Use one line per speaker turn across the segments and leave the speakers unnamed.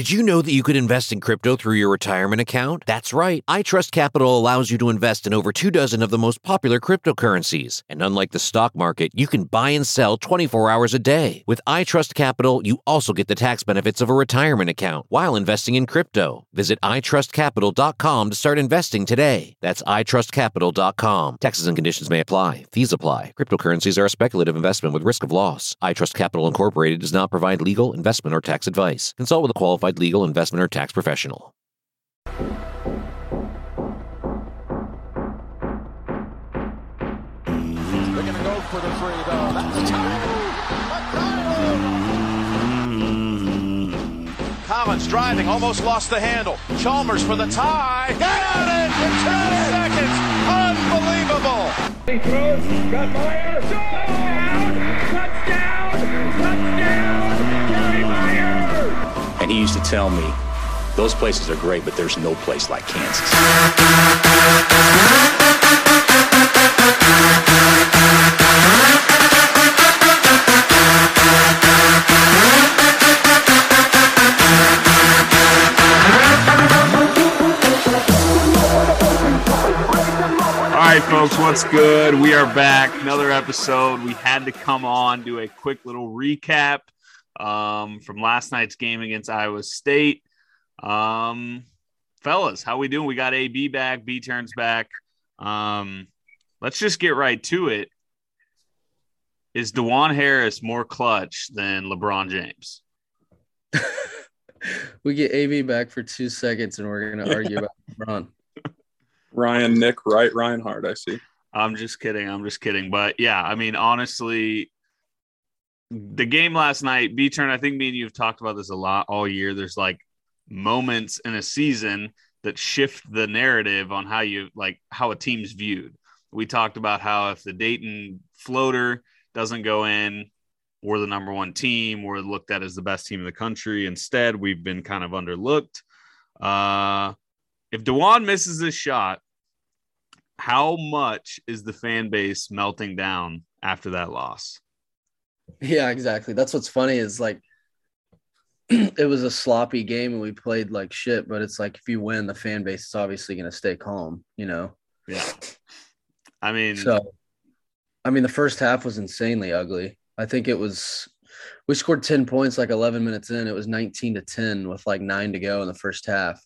Did you know that you could invest in crypto through your retirement account? That's right. iTrust Capital allows you to invest in over two dozen of the most popular cryptocurrencies. And unlike the stock market, you can buy and sell 24 hours a day. With iTrust Capital, you also get the tax benefits of a retirement account while investing in crypto. Visit itrustcapital.com to start investing today. That's itrustcapital.com. Taxes and conditions may apply. Fees apply. Cryptocurrencies are a speculative investment with risk of loss. iTrust Capital Incorporated does not provide legal, investment, or tax advice. Consult with a qualified legal, investment, or tax professional.
They're going to go for the free, though. That's Collins driving, almost lost the handle. Chalmers for the tie. Got it in 10 seconds. Unbelievable.
He throws, got Meyer.
He used to tell me, those places are great, but there's no place like Kansas.
All right, folks, what's good? We are back. Another episode. We had to come on, do a quick little recap um, from last night's game against Iowa State. Um, fellas, how we doing? We got AB back, B turns back. Um, let's just get right to it. Is Dajuan Harris more clutch than LeBron James?
we get AB back for two seconds and we're going to argue about LeBron.
Ryan, Nick, right? Ryan Hard, I see.
I'm just kidding. I'm just kidding. But yeah, I mean, honestly, the game last night, B turn, I think me and you have talked about this a lot all year. There's like moments in a season that shift the narrative on how you like how a team's viewed. We talked about how if the Dayton floater doesn't go in, we're the number one team. We're looked at as the best team in the country. Instead, we've been kind of underlooked. Uh, if Dajuan misses this shot, how much is the fan base melting down after that loss?
Yeah, exactly. That's what's funny is like it was a sloppy game and we played like shit, but it's like if you win, the fan base is obviously going to stay calm, you know?
Yeah. I mean,
so I mean, the first half was insanely ugly. I think it was, we scored 10 points like 11 minutes in. It was 19 to 10 with like nine to go in the first half.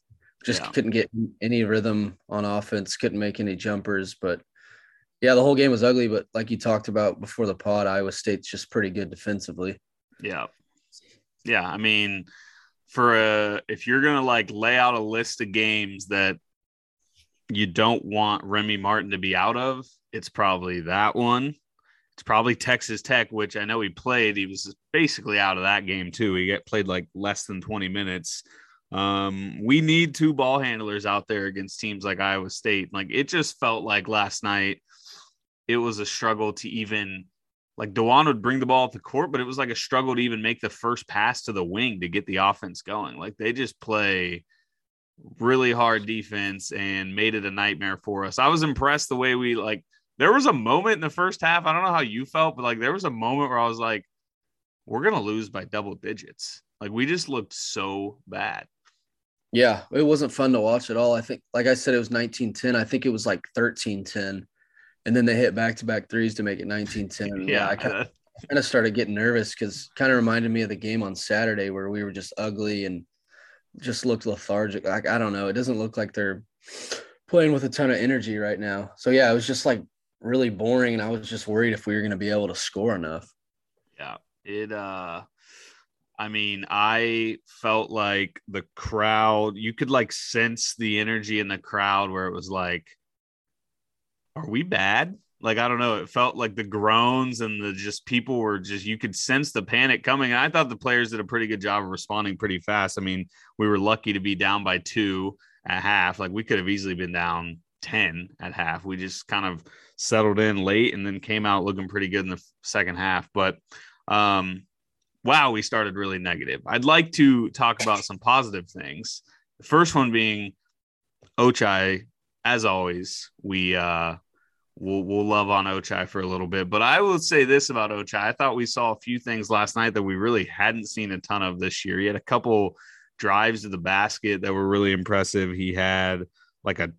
Just
Yeah.
couldn't get any rhythm on offense, couldn't make any jumpers. But yeah, the whole game was ugly. But like you talked about before the pod, Iowa State's just pretty good defensively.
Yeah. Yeah. I mean, for a, if you're going to like lay out a list of games that you don't want Remy Martin to be out of, it's probably that one. It's probably Texas Tech, which I know he played. He was basically out of that game too. He got played like less than 20 minutes. Um, we need two ball handlers out there against teams like Iowa State. Like it just felt like last night it was a struggle to even like Dajuan would bring the ball up the court, but it was like a struggle to even make the first pass to the wing to get the offense going. Like they just play really hard defense and made it a nightmare for us. I was impressed the way we like there was a moment in the first half. I don't know how you felt, but like there was a moment where I was like, we're gonna lose by double digits. Like we just looked so bad.
Yeah, it wasn't fun to watch at all. I think, like I said, it was 1910. I think it was like 1310. And then they hit back to back threes to make it 1910.
Yeah,
I kind of, started getting nervous because kind of reminded me of the game on Saturday where we were just ugly and just looked lethargic. Like, I don't know. It doesn't look like they're playing with a ton of energy right now. So, yeah, it was just like really boring. And I was just worried if we were going to be able to score enough.
Yeah. It, uh, I mean, I felt like the crowd, you could like sense the energy in the crowd where it was like, are we bad? Like, I don't know. It felt like the groans and the just people were just, you could sense the panic coming. And I thought the players did a pretty good job of responding pretty fast. I mean, we were lucky to be down by two at half. Like, we could have easily been down 10 at half. We just kind of settled in late and then came out looking pretty good in the second half. But, um, wow, we started really negative. I'd like to talk about some positive things. The first one being Ochai, as always, we uh we'll we'll love on Ochai for a little bit. But I will say this about Ochai. I thought we saw a few things last night that we really hadn't seen a ton of this year. He had a couple drives to the basket that were really impressive. He had like a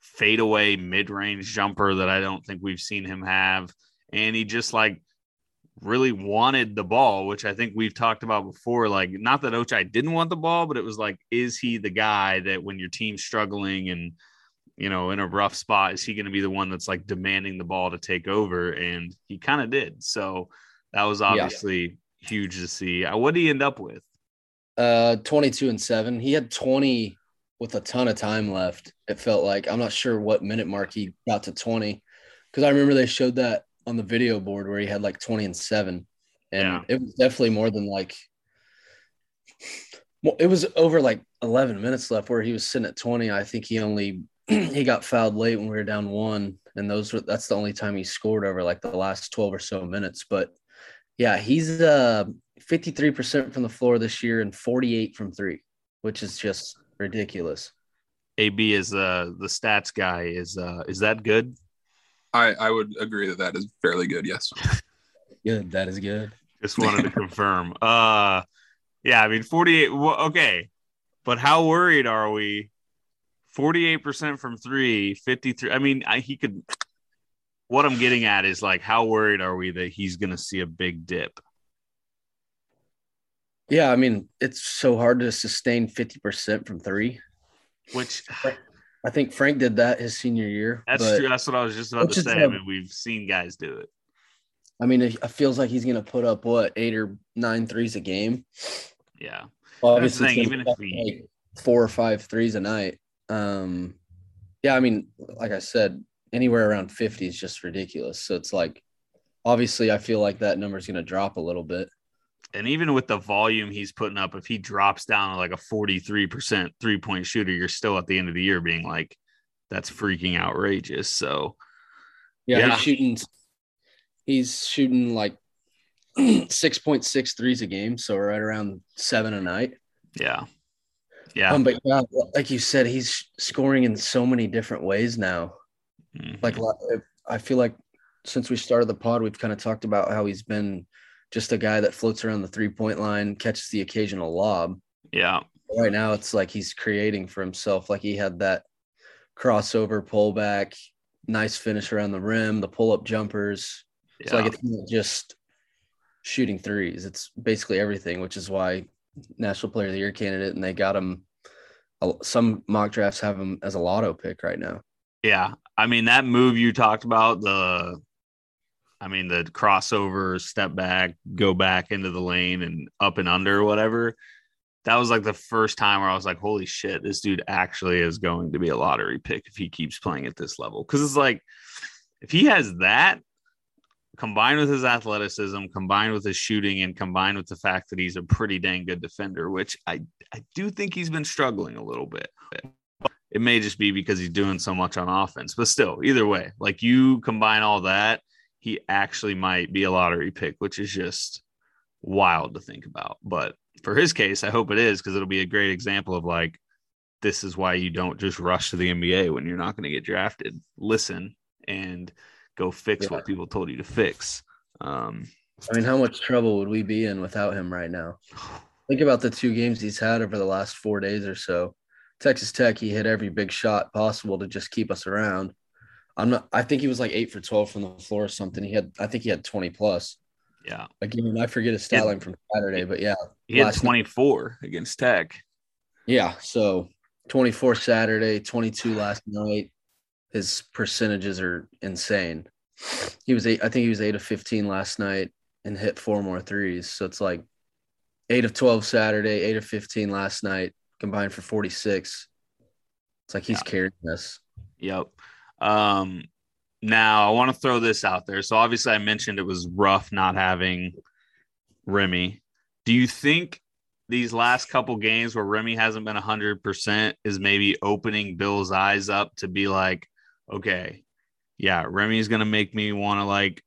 fadeaway mid-range jumper that I don't think we've seen him have. And he just like really wanted the ball, which I think we've talked about before. Like, not that Ochai didn't want the ball, but it was like, is he the guy that when your team's struggling and you know in a rough spot, is he going to be the one that's like demanding the ball to take over? And he kind of did. So that was obviously yeah. huge to see. Uh, what did he end up with?
Uh, 22 and seven. He had 20 with a ton of time left. It felt like I'm not sure what minute mark he got to 20 because I remember they showed that on the video board where he had like 20 and 7 and yeah. it was definitely more than like it was over like 11 minutes left where he was sitting at 20 i think he only he got fouled late when we were down one and those were that's the only time he scored over like the last 12 or so minutes but yeah he's uh 53% from the floor this year and 48 from three which is just ridiculous
ab is uh the stats guy is uh is that good
I, I would agree that that is fairly good. Yes.
Good. That is good.
Just wanted to confirm. Uh, yeah. I mean, forty-eight. okay, but how worried are we? Forty-eight percent from three, 53. I mean, I, he could. What I'm getting at is like, how worried are we that he's going to see a big dip?
Yeah, I mean, it's so hard to sustain 50% from three.
Which
I think Frank did that his senior year.
That's true. That's what I was just about to say. I mean, we've seen guys do it.
I mean, it feels like he's going to put up what eight or nine threes a game.
Yeah.
Well, obviously, thing, even if he like four or five threes a night. Um, yeah, I mean, like I said, anywhere around fifty is just ridiculous. So it's like, obviously, I feel like that number is going to drop a little bit
and even with the volume he's putting up, if he drops down to like a 43% three point shooter, you're still at the end of the year being like, that's freaking outrageous. So,
yeah, yeah. he's shooting, he's shooting like 6.6 threes a game. So, right around seven a night.
Yeah. Yeah.
Um, but yeah, like you said, he's scoring in so many different ways now. Mm-hmm. Like, I feel like since we started the pod, we've kind of talked about how he's been just a guy that floats around the three point line, catches the occasional lob.
Yeah.
Right now, it's like he's creating for himself. Like he had that crossover pullback, nice finish around the rim, the pull up jumpers. Yeah. It's like it's just shooting threes. It's basically everything, which is why National Player of the Year candidate, and they got him. Some mock drafts have him as a lotto pick right now.
Yeah, I mean that move you talked about the I mean, the crossover, step back, go back into the lane and up and under whatever. That was like the first time where I was like, holy shit, this dude actually is going to be a lottery pick if he keeps playing at this level. Cause it's like, if he has that combined with his athleticism, combined with his shooting, and combined with the fact that he's a pretty dang good defender, which I, I do think he's been struggling a little bit. It may just be because he's doing so much on offense, but still, either way, like you combine all that he actually might be a lottery pick, which is just wild to think about. But for his case, I hope it is because it'll be a great example of like, this is why you don't just rush to the NBA when you're not going to get drafted. Listen and go fix yeah. what people told you to fix. Um,
I mean, how much trouble would we be in without him right now? Think about the two games he's had over the last four days or so. Texas Tech, he hit every big shot possible to just keep us around. I'm not. I think he was like eight for twelve from the floor or something. He had. I think he had twenty plus.
Yeah.
Again, I forget his stat line from Saturday, but yeah,
he had 24 night. against Tech.
Yeah. So 24 Saturday, 22 last night. His percentages are insane. He was eight. I think he was eight of 15 last night and hit four more threes. So it's like eight of 12 Saturday, eight of 15 last night, combined for 46. It's like he's yeah. carrying us.
Yep. Um, now I want to throw this out there. So obviously I mentioned it was rough not having Remy. Do you think these last couple games where Remy hasn't been 100% is maybe opening Bill's eyes up to be like, okay, yeah, Remy is going to make me want to like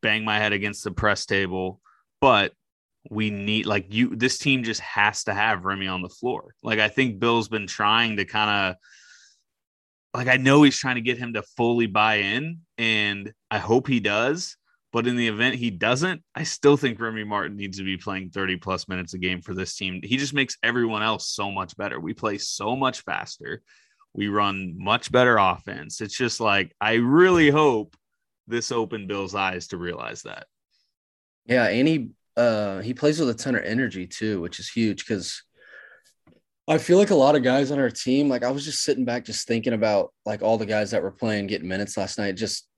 bang my head against the press table, but we need like you this team just has to have Remy on the floor. Like I think Bill's been trying to kind of like I know he's trying to get him to fully buy in, and I hope he does. But in the event he doesn't, I still think Remy Martin needs to be playing 30 plus minutes a game for this team. He just makes everyone else so much better. We play so much faster. We run much better offense. It's just like I really hope this opened Bill's eyes to realize that.
Yeah, and he uh he plays with a ton of energy too, which is huge because I feel like a lot of guys on our team, like I was just sitting back, just thinking about like all the guys that were playing, getting minutes last night. Just,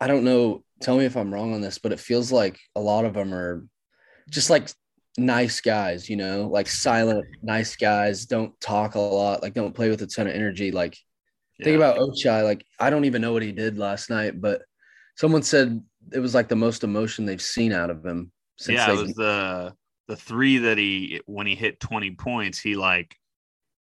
I don't know. Tell me if I'm wrong on this, but it feels like a lot of them are just like nice guys, you know, like silent, nice guys. Don't talk a lot, like don't play with a ton of energy. Like, yeah. think about Ochai. Like, I don't even know what he did last night, but someone said it was like the most emotion they've seen out of him.
yeah, it was the the three that he when he hit 20 points, he like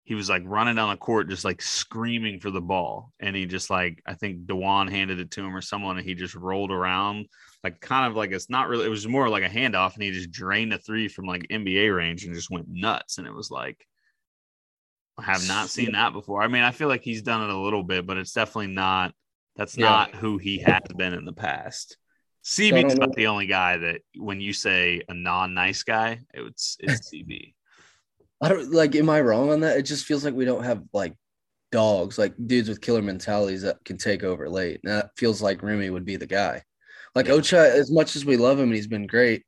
he was like running down the court, just like screaming for the ball. And he just like, I think Dajuan handed it to him or someone, and he just rolled around, like kind of like it's not really, it was more like a handoff, and he just drained a three from like NBA range and just went nuts. And it was like, I have not seen that before. I mean, I feel like he's done it a little bit, but it's definitely not, that's yeah. not who he has been in the past. CB is about the only guy that when you say a non nice guy, it's it's CB.
I don't like. Am I wrong on that? It just feels like we don't have like dogs, like dudes with killer mentalities that can take over late. And that feels like Remy would be the guy. Like yeah. Ochai, as much as we love him and he's been great,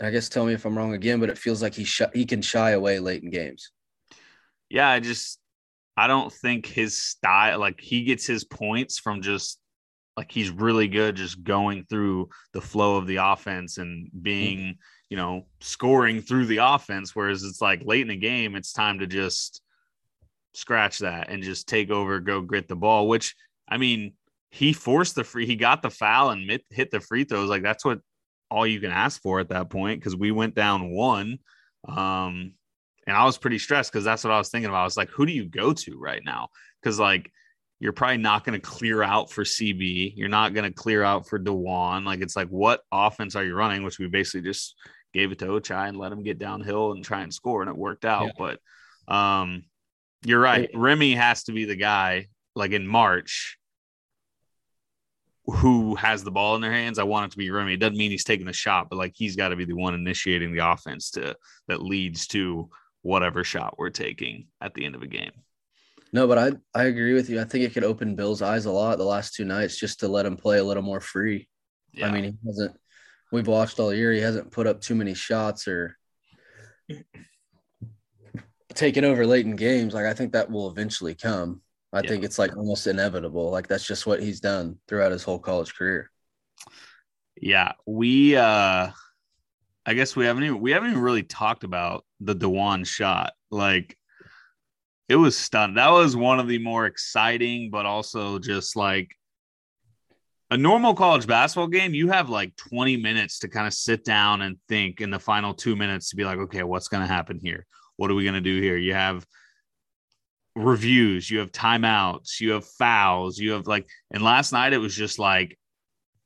I guess tell me if I'm wrong again, but it feels like he sh- he can shy away late in games.
Yeah, I just I don't think his style like he gets his points from just like he's really good just going through the flow of the offense and being mm-hmm you know, scoring through the offense. Whereas it's like late in the game, it's time to just scratch that and just take over, go grit the ball, which I mean, he forced the free, he got the foul and hit the free throws. Like that's what all you can ask for at that point because we went down one. Um, and I was pretty stressed because that's what I was thinking about. I was like, who do you go to right now? Because like you're probably not going to clear out for CB. You're not going to clear out for Dajuan. Like it's like, what offense are you running? Which we basically just gave it to Ochai and let him get downhill and try and score, and it worked out. Yeah. But um, you're right. Remy has to be the guy, like in March, who has the ball in their hands. I want it to be Remy. It doesn't mean he's taking the shot, but like he's got to be the one initiating the offense to that leads to whatever shot we're taking at the end of a game.
No, but I I agree with you. I think it could open Bill's eyes a lot the last two nights just to let him play a little more free. Yeah. I mean, he hasn't we've watched all year, he hasn't put up too many shots or taken over late in games. Like I think that will eventually come. I yeah. think it's like almost inevitable. Like that's just what he's done throughout his whole college career.
Yeah, we uh I guess we haven't even we haven't even really talked about the Dewan shot. Like it was stunned. That was one of the more exciting, but also just like a normal college basketball game, you have like 20 minutes to kind of sit down and think in the final two minutes to be like, okay, what's going to happen here? What are we going to do here? You have reviews, you have timeouts, you have fouls, you have like, and last night it was just like,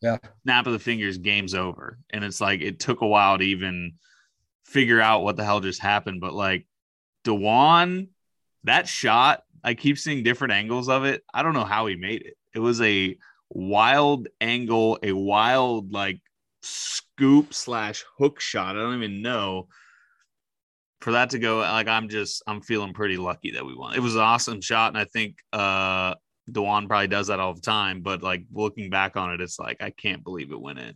yeah,
snap of the fingers, game's over. And it's like, it took a while to even figure out what the hell just happened. But like, Dajuan, that shot, I keep seeing different angles of it. I don't know how he made it. It was a, wild angle, a wild like scoop slash hook shot. I don't even know for that to go, like I'm just I'm feeling pretty lucky that we won. It was an awesome shot, and I think uh Dajuan probably does that all the time. But like looking back on it, it's like I can't believe it went in.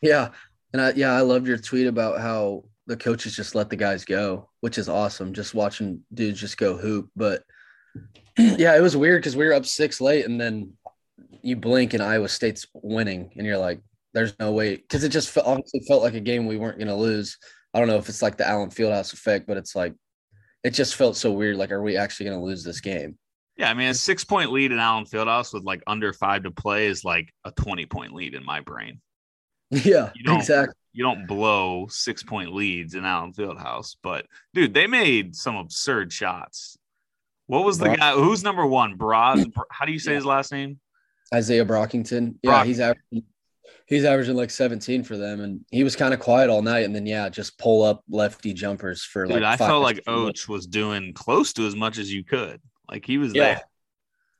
Yeah, and I, yeah, I loved your tweet about how the coaches just let the guys go, which is awesome. Just watching dudes just go hoop. But yeah, it was weird because we were up six late, and then you blink and Iowa State's winning, and you're like, "There's no way," because it just felt, obviously felt like a game we weren't going to lose. I don't know if it's like the Allen Fieldhouse effect, but it's like it just felt so weird. Like, are we actually going to lose this game?
Yeah, I mean, a six point lead in Allen Fieldhouse with like under five to play is like a 20 point lead in my brain.
Yeah, exactly.
You don't blow six point leads in Allen Fieldhouse, but dude, they made some absurd shots. What was the Brock- guy? Who's number one? Broad. How do you say yeah. his last name?
Isaiah Brockington. Yeah, Brock- he's averaging, he's averaging like 17 for them, and he was kind of quiet all night. And then yeah, just pull up lefty jumpers for
dude,
like.
I felt like Oach was doing close to as much as you could. Like he was
yeah.
there.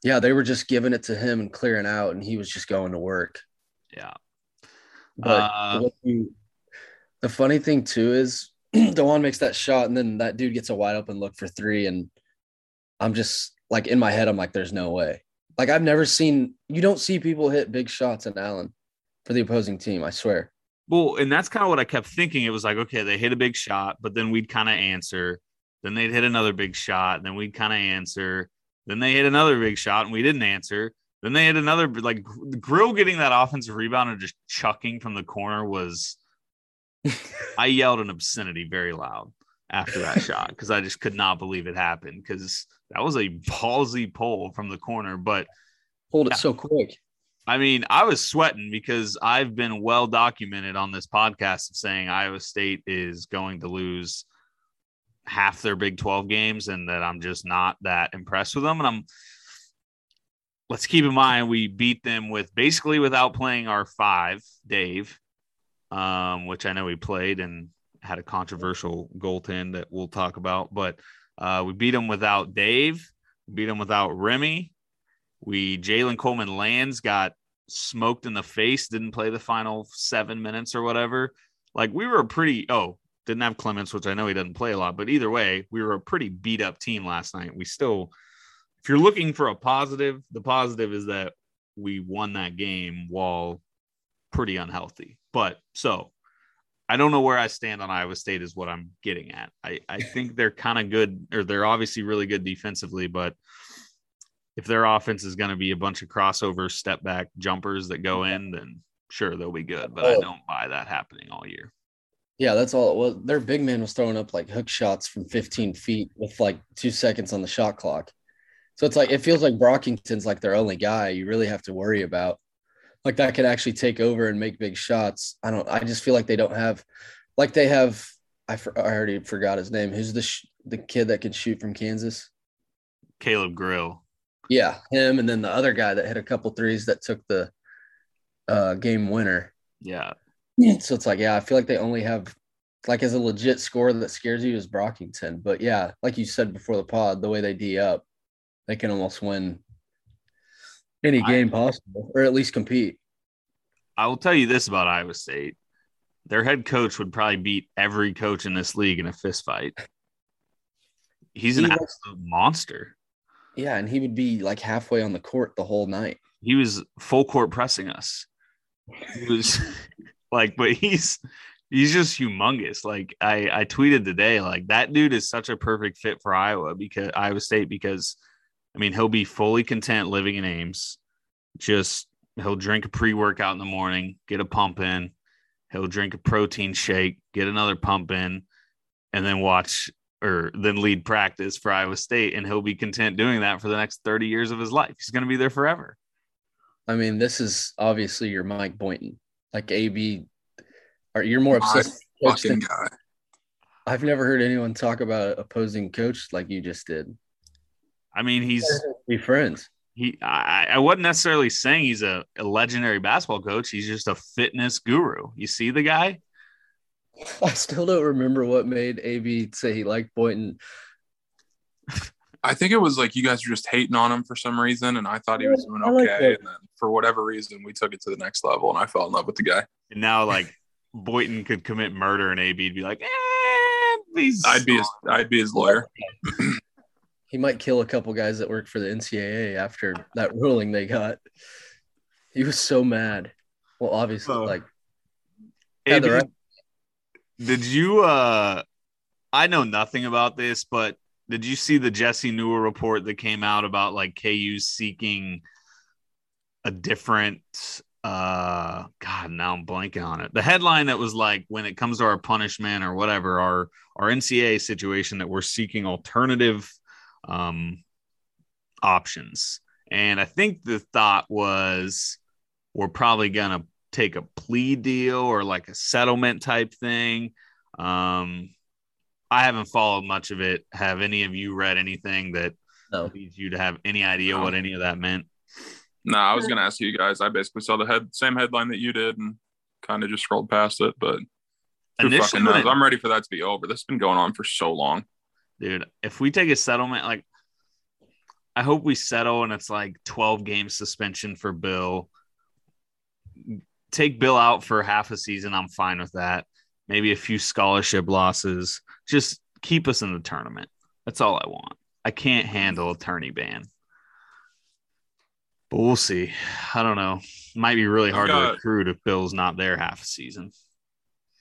Yeah, they were just giving it to him and clearing out, and he was just going to work.
Yeah.
But uh, you, the funny thing too is Dajuan makes that shot, and then that dude gets a wide open look for three, and I'm just like in my head, I'm like, there's no way. Like I've never seen you don't see people hit big shots in Allen for the opposing team. I swear.
Well, and that's kind of what I kept thinking. It was like, okay, they hit a big shot, but then we'd kind of answer. Then they'd hit another big shot, and then we'd kind of answer. Then they hit another big shot, and we didn't answer. Then they had another like Grill getting that offensive rebound and just chucking from the corner was. I yelled an obscenity very loud after that shot because I just could not believe it happened because that was a ballsy pull from the corner. But
hold it yeah, so quick.
I mean, I was sweating because I've been well documented on this podcast of saying Iowa State is going to lose half their Big 12 games and that I'm just not that impressed with them. And I'm let's keep in mind we beat them with basically without playing our five, Dave, um, which I know we played and had a controversial goaltend that we'll talk about. But uh, we beat them without Dave, beat them without Remy. We Jalen Coleman Lands got smoked in the face, didn't play the final seven minutes or whatever. Like we were pretty oh, didn't have Clemence, which I know he doesn't play a lot, but either way, we were a pretty beat up team last night. We still if you're looking for a positive, the positive is that we won that game while pretty unhealthy. But so I don't know where I stand on Iowa State is what I'm getting at. I, I think they're kind of good, or they're obviously really good defensively, but if their offense is going to be a bunch of crossover step back jumpers that go in, then sure they'll be good. But I oh. don't buy that happening all year.
Yeah, that's all it was. Their big man was throwing up like hook shots from 15 feet with like two seconds on the shot clock. So it's like it feels like Brockington's like their only guy you really have to worry about. Like that could actually take over and make big shots. I don't. I just feel like they don't have, like they have. I, for, I already forgot his name. Who's the sh- the kid that can shoot from Kansas?
Caleb Grill.
Yeah, him, and then the other guy that hit a couple threes that took the uh, game winner.
Yeah.
So it's like, yeah, I feel like they only have like as a legit score that scares you is Brockington. But yeah, like you said before the pod, the way they D up, they can almost win any game I, possible, or at least compete.
I will tell you this about Iowa State: their head coach would probably beat every coach in this league in a fist fight. He's an he was, absolute monster.
Yeah, and he would be like halfway on the court the whole night.
He was full court pressing us. He was like, but he's he's just humongous. Like I I tweeted today, like that dude is such a perfect fit for Iowa because Iowa State because I mean, he'll be fully content living in Ames. Just he'll drink a pre workout in the morning, get a pump in. He'll drink a protein shake, get another pump in, and then watch or then lead practice for Iowa State. And he'll be content doing that for the next 30 years of his life. He's going to be there forever.
I mean, this is obviously your Mike Boynton. Like AB, are you're more obsessed? Than, guy. I've never heard anyone talk about opposing coach like you just did.
I mean, he's
be friends.
He, I, I wasn't necessarily saying he's a, a legendary basketball coach. He's just a fitness guru. You see the guy?
I still don't remember what made AB say he liked Boynton.
I think it was like you guys were just hating on him for some reason, and I thought he was doing okay. Like and then for whatever reason, we took it to the next level, and I fell in love with the guy.
And now, like Boynton could commit murder, and AB'd be like, eh,
I'd be his, I'd be his lawyer.
he might kill a couple guys that work for the NCAA after that ruling they got. He was so mad. Well, obviously, uh, like.
Hey, did, did you? uh I know nothing about this, but did you see the Jesse Newell report that came out about like KU seeking a different uh god now i'm blanking on it the headline that was like when it comes to our punishment or whatever our our ncaa situation that we're seeking alternative um options and i think the thought was we're probably gonna take a plea deal or like a settlement type thing um i haven't followed much of it have any of you read anything that no. leads you to have any idea no. what any of that meant
no, I was gonna ask you guys. I basically saw the head same headline that you did and kind of just scrolled past it, but who fucking knows? I'm ready for that to be over. This has been going on for so long.
Dude, if we take a settlement, like I hope we settle and it's like 12 game suspension for Bill. Take Bill out for half a season. I'm fine with that. Maybe a few scholarship losses. Just keep us in the tournament. That's all I want. I can't handle a tourney ban. But we'll see. I don't know. Might be really hard got, to recruit if Bill's not there half a season.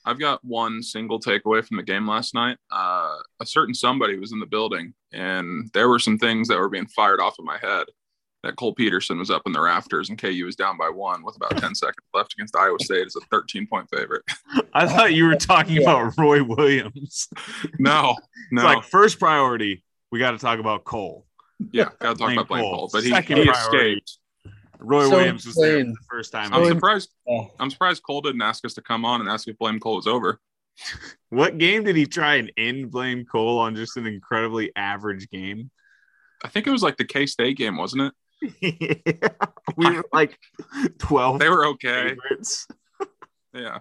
I've got one single takeaway from the game last night. Uh, a certain somebody was in the building, and there were some things that were being fired off of my head. That Cole Peterson was up in the rafters, and KU was down by one with about 10 seconds left against Iowa State as a 13 point favorite.
I thought you were talking about Roy Williams.
No, no.
It's like first priority, we got to talk about Cole.
Yeah, got to talk about Blame Cole. Cole. But he, he escaped.
Roy so Williams was there the first time.
I'm surprised. I'm surprised Cole didn't ask us to come on and ask if Blame Cole was over.
what game did he try and end Blame Cole on just an incredibly average game?
I think it was like the K State game, wasn't
it? Yeah. We were like 12.
They were okay. Favorites. yeah.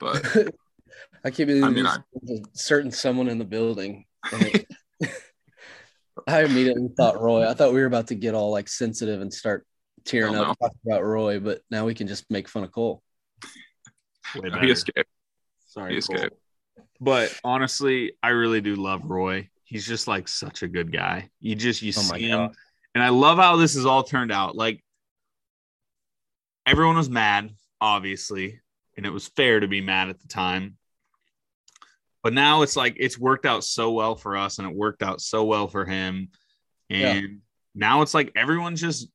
But
I can't believe I mean, I, a certain someone in the building. I immediately thought Roy. I thought we were about to get all like sensitive and start tearing oh, up talking about Roy, but now we can just make fun of Cole.
he escaped.
Sorry, he escaped. But honestly, I really do love Roy. He's just like such a good guy. You just you oh see him, and I love how this has all turned out. Like everyone was mad, obviously, and it was fair to be mad at the time. But now it's like it's worked out so well for us, and it worked out so well for him. And yeah. now it's like everyone's just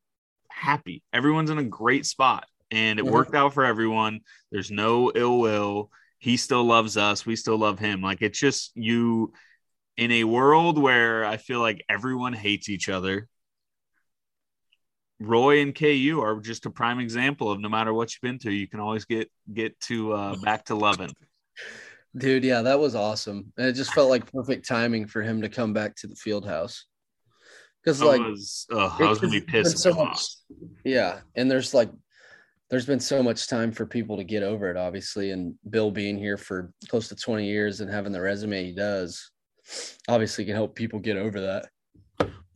happy. Everyone's in a great spot and it mm-hmm. worked out for everyone. There's no ill will. He still loves us. We still love him. Like it's just you in a world where I feel like everyone hates each other. Roy and KU are just a prime example of no matter what you've been through, you can always get get to uh, back to loving.
Dude, yeah, that was awesome. And it just felt like perfect timing for him to come back to the field house because like
was, I was gonna be pissed. So much,
yeah, and there's like there's been so much time for people to get over it, obviously, and Bill being here for close to 20 years and having the resume he does, obviously can help people get over that.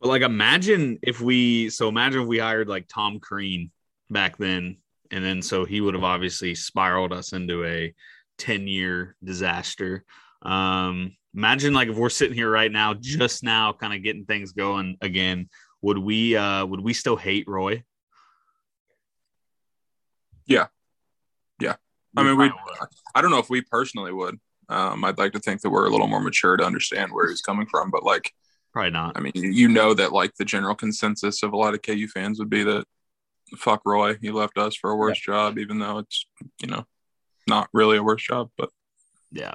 But like, imagine if we so imagine if we hired like Tom Crean back then, and then so he would have obviously spiraled us into a 10 year disaster. Um, imagine like if we're sitting here right now, just now, kind of getting things going again. Would we uh would we still hate Roy?
Yeah, yeah. I mean, we. I don't know if we personally would. Um, I'd like to think that we're a little more mature to understand where he's coming from, but like,
probably not.
I mean, you know that like the general consensus of a lot of KU fans would be that fuck Roy, he left us for a worse yeah. job, even though it's you know not really a worse job, but
yeah.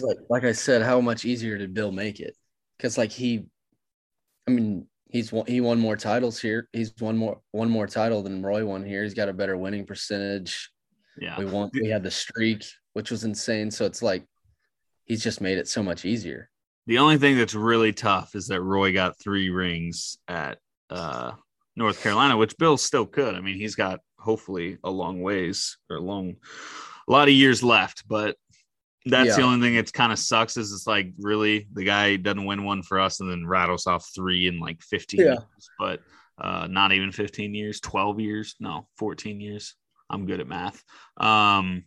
Like, like I said, how much easier did Bill make it? Because like he, I mean, he's won, he won more titles here. He's won more one more title than Roy won here. He's got a better winning percentage.
Yeah,
we won. We had the streak, which was insane. So it's like he's just made it so much easier.
The only thing that's really tough is that Roy got three rings at uh, North Carolina, which Bill still could. I mean, he's got hopefully a long ways or a long, a lot of years left, but that's yeah. the only thing that's kind of sucks is it's like really the guy doesn't win one for us and then rattles off three in like 15 yeah. years, but uh, not even 15 years, 12 years, no, 14 years. I'm good at math. Um,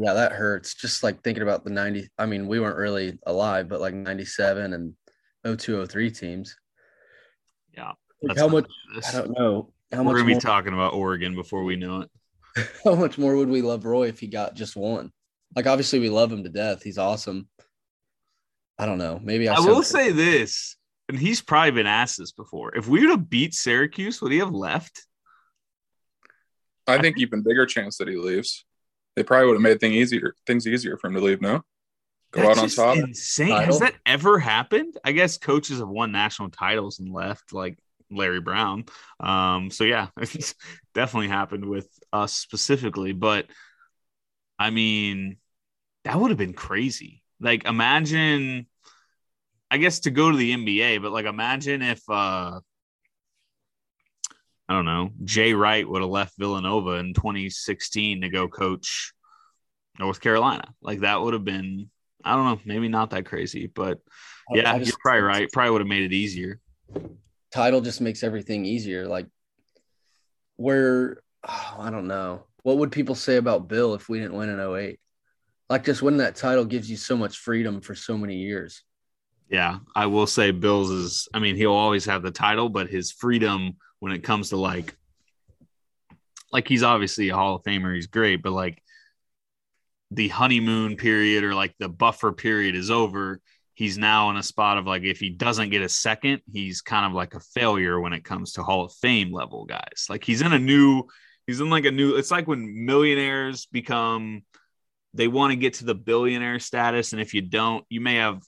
yeah, that hurts. Just like thinking about the 90. I mean, we weren't really alive, but like 97 and 0203 teams.
Yeah.
Like how much? I don't know. How
We're
much
gonna be talking about Oregon before we know it.
how much more would we love Roy if he got just one? Like obviously we love him to death. He's awesome. I don't know. Maybe I,
I will say this, and he's probably been asked this before. If we would have beat Syracuse, would he have left?
I think even bigger chance that he leaves. They probably would have made things easier things easier for him to leave. No, go
That's
out on top.
Insane.
Title?
Has that ever happened? I guess coaches have won national titles and left, like Larry Brown. Um, so yeah, it's definitely happened with us specifically. But I mean, that would have been crazy. Like, imagine. I guess to go to the NBA, but like, imagine if uh, I don't know, Jay Wright would have left Villanova in 2016 to go coach North Carolina. Like that would have been, I don't know, maybe not that crazy, but
I-
yeah,
I just-
you're probably right. Probably would have made it easier.
title just makes everything easier. Like where oh, I don't know. What would people say about Bill if we didn't win in 08? Like just winning that title gives you so much freedom for so many years.
Yeah, I will say Bills is, I mean, he'll always have the title, but his freedom when it comes to like, like he's obviously a Hall of Famer, he's great, but like the honeymoon period or like the buffer period is over. He's now in a spot of like, if he doesn't get a second, he's kind of like a failure when it comes to Hall of Fame level guys. Like he's in a new, he's in like a new, it's like when millionaires become, they want to get to the billionaire status. And if you don't, you may have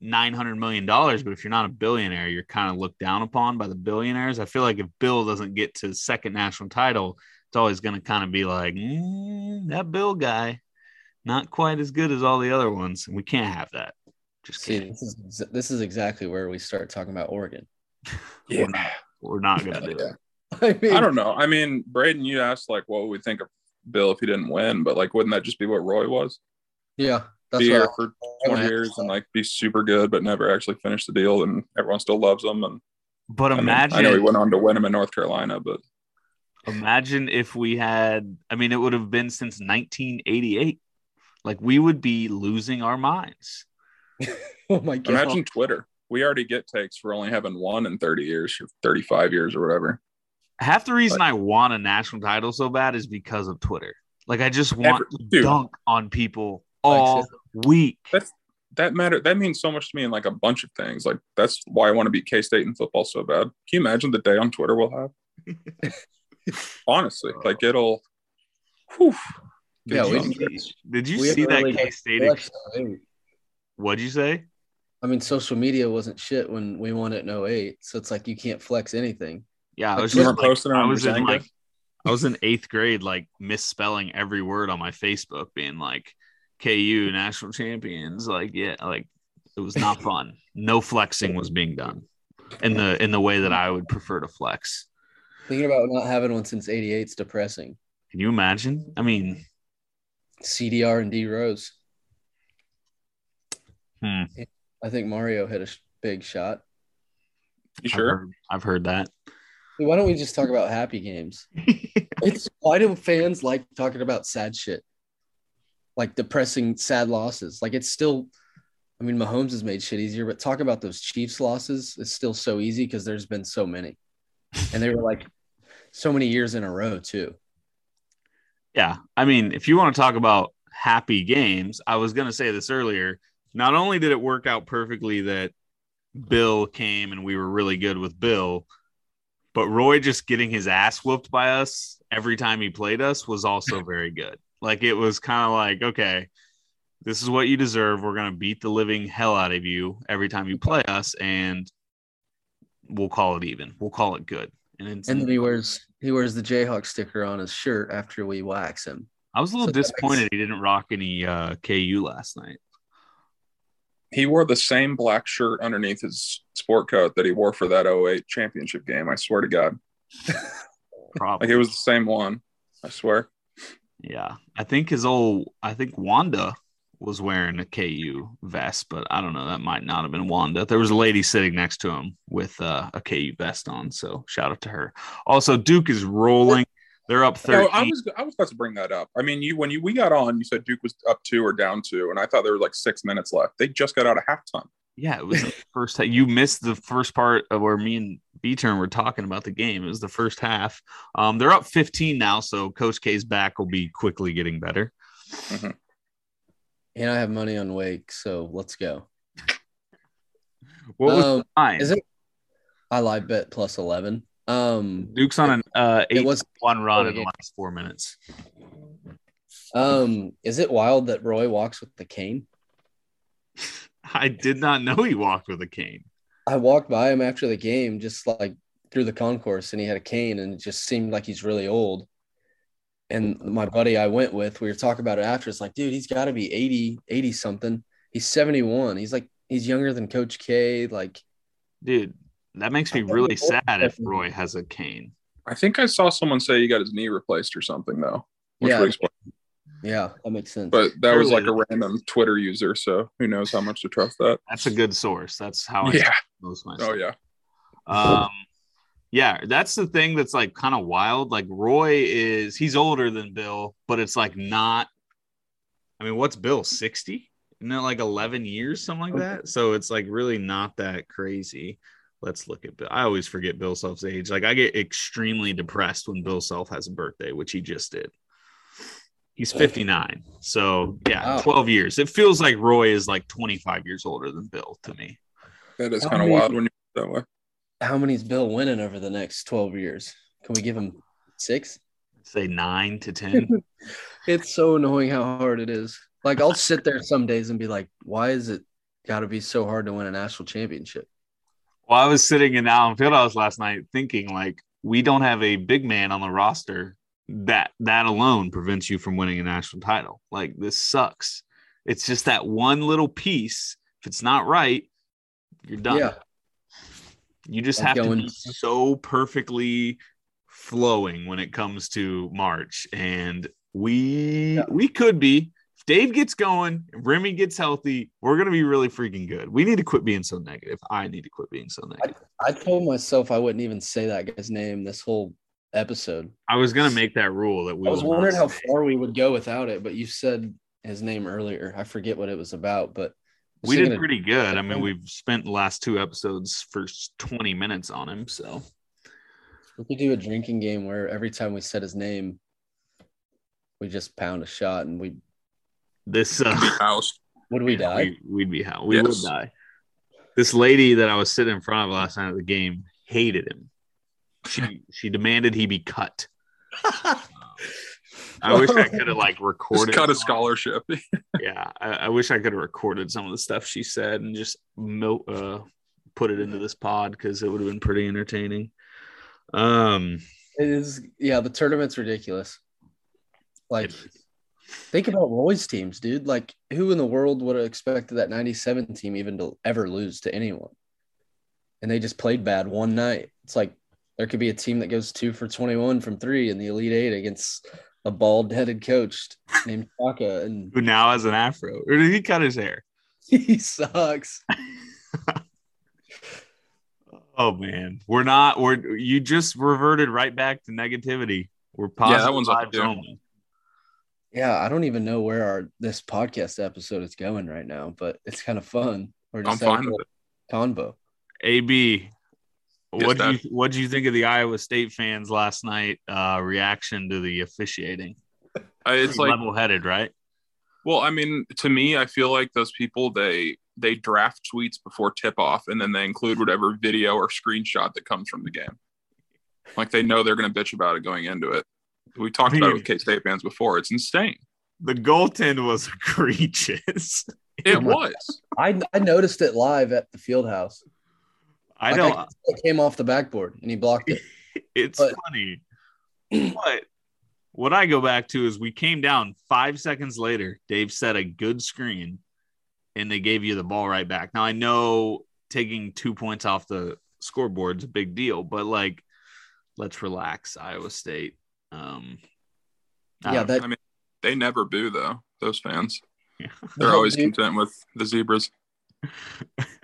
nine hundred million dollars, but if you're not a billionaire, you're kind of looked down upon by the billionaires. I feel like if Bill doesn't get to second national title, it's always going to kind of be like "Mm, that Bill guy, not quite as good as all the other ones. We can't have that. Just
See,
kidding.
this is this is exactly where we start talking about Oregon.
We're not, we're not going to do
Yeah.
it.
I mean,
I don't know. I mean, Braden, you asked like what would we think of Bill if he didn't win, but like wouldn't that just be what Roy was?
Yeah, that's
be here
I-
for 20 years and like be super good, but never actually finish the deal, and everyone still loves him. And
But
I, mean,
imagine,
I know he went on to win him in North Carolina, but
imagine if we had. I mean, it would have been since 1988. Like we would be losing our minds.
Oh my god!
imagine Twitter. We already get takes for only having one in 30 years or 35 years or whatever.
Half the reason I want a national title so bad is because of Twitter. Like I just want
Every-
to
dude.
dunk on people all week.
That's that matter. That means so much to me in like a bunch of things. Like that's why I want to beat K State in football so bad. Can you imagine the day on Twitter we'll have? Honestly, like it'll. Whew,
Yeah, we-
Did you, did you
We
see that
really-
K State?
Flex-
What'd you say?
I mean, social media wasn't shit when we won it in 08, so it's like you can't flex anything.
Yeah, I was
you
just like,
posting
I was in like I was in eighth grade, like misspelling every word on my Facebook, being like KU national champions. Like, yeah, like it was not fun. No flexing was being done in the in the way that I would prefer to flex.
Thinking about not having one since 88 is depressing.
Can you imagine? I mean,
CDR and D Rose.
hmm,
I think Mario hit a big shot.
You
I've
sure?
heard, I've heard that.
Why don't we just talk about happy games? It's why do fans like talking about sad shit? Like depressing, sad losses. Like it's still, I mean, Mahomes has made shit easier, but talk about those Chiefs losses. It's still so easy because there's been so many. And they were like so many years in a row, too.
Yeah. I mean, if you want to talk about happy games, I was going to say this earlier. Not only did it work out perfectly that Bill came and we were really good with Bill, but Roy just getting his ass whooped by us every time he played us was also very good. Like it was kind of like, okay, this is what you deserve. We're going to beat the living hell out of you every time you play us and we'll call it even. We'll call it good. And, it's,
And then he wears he wears the Jayhawk sticker on his shirt after we wax him.
I was a little
so that makes-
disappointed he didn't rock any uh, KU last night.
He wore the same black shirt underneath his sport coat that he wore for that 08 championship game. I swear to God. Like it was the same one. I swear.
Yeah, I think his old, I think Wanda was wearing a KU vest, but I don't know. That might not have been Wanda. There was a lady sitting next to him with uh, a KU vest on. So shout out to her. Also, Duke is rolling. They're up 13.
I was I was about to bring that up. I mean, you when you we got on, you said Duke was up two or down two, and I thought there was like six minutes left. They just got out of halftime.
Yeah, it was the first. You missed the first part of where me and B turn were talking about the game. It was the first half. Um, they're up 15 now, so Coach K's back will be quickly getting better.
Mm-hmm. And I have money on Wake, so let's go.
What was um, the line?
Is it? I live bet plus 11. Um,
Duke's on an uh, eight was, one run in the last four minutes.
Um, is it wild that Roy walks with the cane?
I did not know he walked with a cane.
I walked by him after the game, just like through the concourse, and he had a cane, and it just seemed like he's really old. And my buddy I went with, we were talking about it after. It's like, dude, he's got to be 80, 80 something. He's 71. He's like, he's younger than Coach K. Like,
dude, that makes me really sad if Roy has a cane.
I think I saw someone say he got his knee replaced or something though.
yeah. Yeah, that makes sense.
But that was like a random Twitter user, so who knows how much to trust that.
That's a good source. That's how I
yeah. most myself. Oh yeah.
Um yeah, that's the thing that's like kind of wild. Like Roy is he's older than Bill, but it's like not I mean, what's Bill 60? Isn't that like 11 years, something like that? So it's like really not that crazy. Let's look at Bill. I always forget Bill Self's age. Like I get extremely depressed when Bill Self has a birthday, which he just did. He's 59. So yeah, wow. 12 years. It feels like Roy is like 25 years older than Bill to me.
That is kind of wild when you that way.
How many's Bill winning over the next 12 years? Can we give him six?
Say nine to 10.
it's so annoying how hard it is. Like I'll sit there some days and be like, why is it got to be so hard to win a national championship?
Well, I was sitting in Allen Fieldhouse last night thinking like we don't have a big man on the roster that that alone prevents you from winning a national title. Like this sucks. It's just that one little piece. If it's not right, you're done. Yeah. You just have to be so perfectly flowing when it comes to March. And we yeah. we could be if Dave gets going, Remy gets healthy, we're gonna be really freaking good. We need to quit being so negative. I need to quit being so negative.
I, I told myself I wouldn't even say that guy's name this whole episode.
I was gonna make that rule that we.
I was wondering how far we would go without it, but you said his name earlier. I forget what it was about, but
we did pretty good. I mean, we've spent the last two episodes for 20 minutes on him, so
we could do a drinking game where every time we said his name, we just pound a shot and we
this uh,
house.
Would we die?
We, would be how we yes. would die. This lady that I was sitting in front of last night at the game hated him. She she demanded he be cut. I wish I could have like recorded.
Just cut a scholarship.
yeah, I, I, wish I could have recorded some of the stuff she said and just mil- uh, put it into this pod because it would have been pretty entertaining. Um,
it is. Yeah, the tournament's ridiculous. Like Think about Roy's teams, dude. Like, who in the world would have expected that 97 team even to ever lose to anyone? And they just played bad one night. It's like there could be a team that goes two for 21 from three in the Elite Eight against a bald headed coach named Shaka. And
who now has an afro. Or did he cut his hair?
He sucks.
oh man. We're not we're you just reverted right back to negativity. We're positive yeah, that one's only.
Yeah, I don't even know where our this podcast episode is going right now, but it's kind of fun.
We're just I'm fine with it.
Convo.
AB, what do you what do you think of the Iowa State fans last night? Uh, reaction to the officiating.
Uh, it's like
level headed, right?
Well, I mean, to me, I feel like those people they they draft tweets before tip off, and then they include whatever video or screenshot that comes from the game. Like they know they're going to bitch about it going into it. We talked I mean, about it with K State fans before. It's insane.
The goaltend was egregious.
It was.
I, I noticed it live at the field house.
I like know. I,
it came off the backboard and he blocked it.
It's but, funny. but what I go back to is we came down five seconds later. Dave set a good screen and they gave you the ball right back. Now I know taking two points off the scoreboard is a big deal, but like, let's relax, Iowa State. Um,
yeah, that,
I mean, they never boo though. Those fans, yeah. they're always content with the zebras.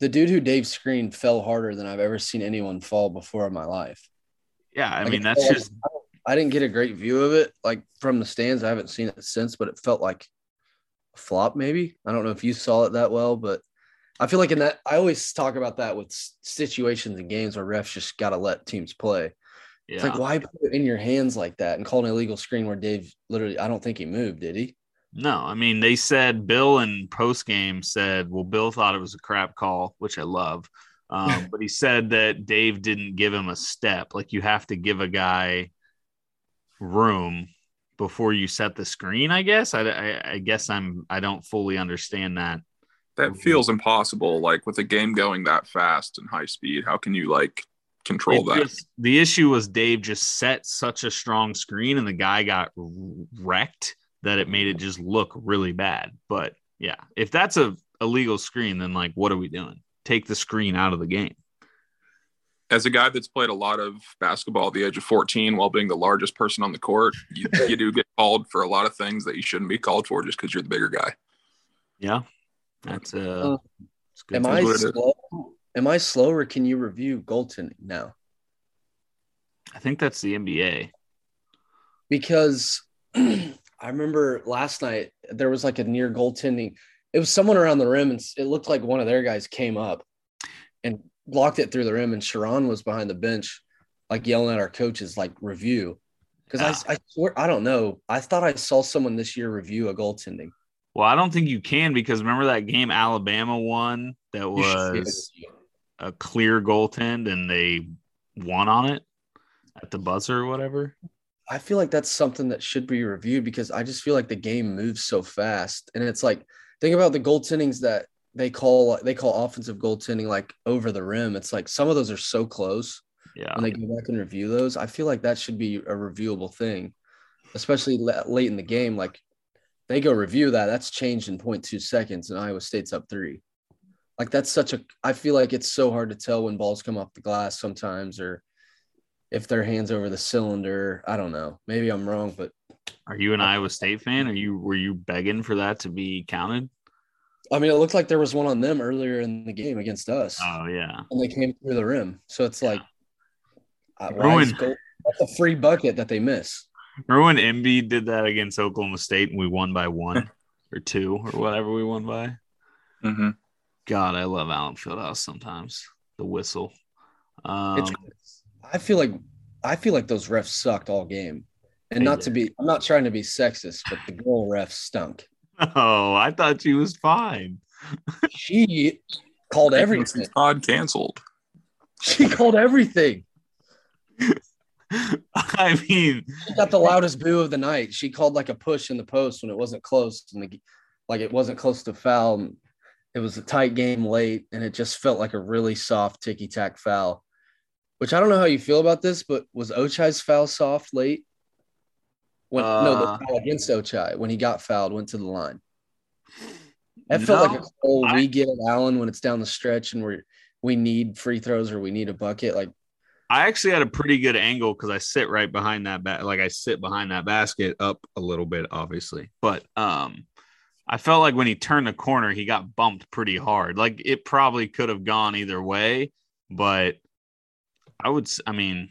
the dude who Dave screened fell harder than I've ever seen anyone fall before in my life.
Yeah, I like mean that's just.
I I didn't get a great view of it, like from the stands. I haven't seen it since, but it felt like a flop. Maybe I don't know if you saw it that well, but I feel like in that I always talk about that with situations and games where refs just got to let teams play. Yeah. It's like why put it in your hands like that and call an illegal screen where Dave literally I don't think he moved, did he?
No, I mean they said Bill in post game said, well, Bill thought it was a crap call, which I love. Um, but he said that Dave didn't give him a step. Like you have to give a guy room before you set the screen. I guess I, I, I guess I'm I don't fully understand that
that feels impossible. Like with a game going that fast and high speed, how can you like control it that?
Just, the issue was Dave just set such a strong screen and the guy got wrecked that it made it just look really bad. But yeah, if that's a illegal screen, then like, what are we doing? Take the screen out of the game.
As a guy that's played a lot of basketball at the age of 14 while being the largest person on the court, you, you do get called for a lot of things that you shouldn't be called for just because you're the bigger guy.
Yeah, that's uh, uh
am I slow? Am I slow or can you review goaltending now?
I think that's the NBA.
Because I remember last night there was like a near goaltending. It was someone around the rim, and it looked like one of their guys came up and blocked it through the rim. And Sharon was behind the bench, like yelling at our coaches, like review. Because I, ah. I swear, I don't know. I thought I saw someone this year review a goaltending.
Well, I don't think you can because remember that game Alabama won that was a clear goaltend and they won on it at the buzzer or whatever.
I feel like that's something that should be reviewed because I just feel like the game moves so fast. And it's like think about the goaltendings that they call they call offensive goaltending like over the rim. It's like some of those are so close.
Yeah.
When they go back and review those, I feel like that should be a reviewable thing, especially late in the game. Like they go review that. That's changed in 0.2 seconds, and Iowa State's up three. Like that's such a. I feel like it's so hard to tell when balls come off the glass sometimes, or if their hands over the cylinder. I don't know. Maybe I'm wrong, but
are you an Iowa State fan? Are you were you begging for that to be counted?
I mean, it looked like there was one on them earlier in the game against us.
Oh yeah,
and they came through the rim. So it's yeah. like, uh, Ruin. That's a free bucket that they miss.
Remember when Embiid did that against Oklahoma State and we won by one or two or whatever we won by?
Mm-hmm.
God, I love Allen Fieldhouse sometimes. The whistle. Um,
I feel like I feel like those refs sucked all game, and not to be. I'm not trying to be sexist, but the girl ref stunk.
Oh, I thought she was fine.
she called everything.
Pod canceled.
She called everything.
I mean,
she got the loudest boo of the night. She called like a push in the post when it wasn't close, and the, like it wasn't close to foul. It was a tight game late, and it just felt like a really soft ticky tack foul. Which I don't know how you feel about this, but was Ochai's foul soft late? When uh, no, the uh, foul against Ochai when he got fouled went to the line. That no, felt like a goal I, we get Allen when it's down the stretch and we we need free throws or we need a bucket. Like
I actually had a pretty good angle because I sit right behind that ba- like I sit behind that basket up a little bit, obviously. But um I felt like when he turned the corner, he got bumped pretty hard. Like it probably could have gone either way, but I would I mean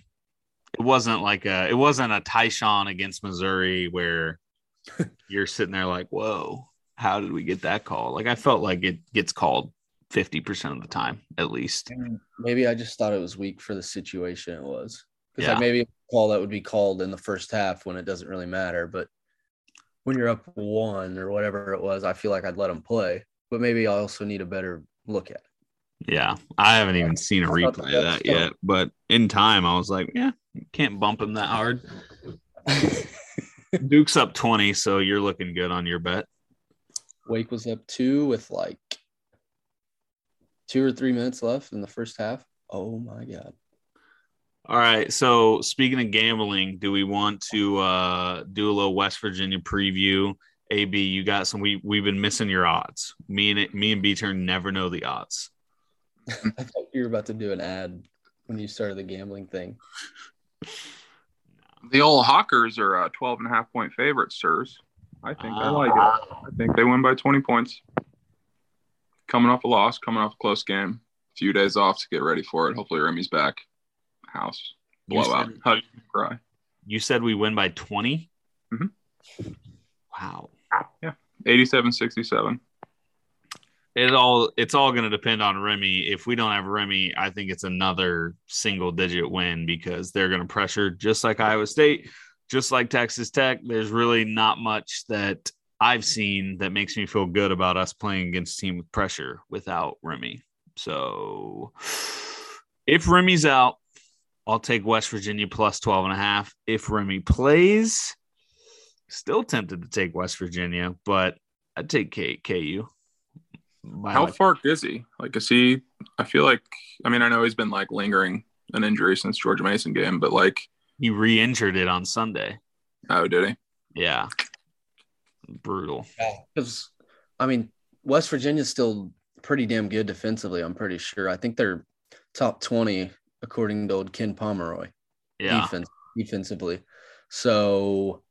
it wasn't like a it wasn't a Ty-Shon against Missouri where you're sitting there like, whoa, how did we get that call? Like I felt like it gets called 50% of the time at least.
Maybe I just thought it was weak for the situation it was. Because yeah. like maybe a call that would be called in the first half when it doesn't really matter. But when you're up one or whatever it was, I feel like I'd let them play. But maybe I also need a better look at it.
Yeah. I haven't even seen a replay of that yet. But in time, I was like, yeah, can't bump him that hard. Duke's up 20, so you're looking good on your bet.
Wake was up two with like two or three minutes left in the first half. Oh my god.
All right. So speaking of gambling, do we want to uh, do a little West Virginia preview? AB, you got some. We we've been missing your odds. Me and me and B turn never know the odds.
I thought you were about to do an ad when you started the gambling thing.
The old Hawkers are uh, 12 and a half point favorites, sirs. I think uh, I like it. I think they win by 20 points coming off a loss, coming off a close game, a few days off to get ready for it. Hopefully, Remy's back. House blowout. How do you cry?
You said we win by 20?
Mm-hmm.
Wow.
Yeah. 87 67.
It all it's all going to depend on Remy. If we don't have Remy, I think it's another single digit win because they're going to pressure just like Iowa State, just like Texas Tech. There's really not much that I've seen that makes me feel good about us playing against a team with pressure without Remy. So if Remy's out, I'll take West Virginia plus 12 and a half. If Remy plays, still tempted to take West Virginia, but I'd take K- KU.
How like, far is he? Like, is he? I feel like. I mean, I know he's been like lingering an injury since George Mason game, but like
he re-injured it on Sunday.
Oh, did he?
Yeah. Brutal.
Yeah, because I mean, West Virginia's still pretty damn good defensively. I'm pretty sure. I think they're top twenty according to old Ken Pomeroy.
Yeah.
Defense, defensively. So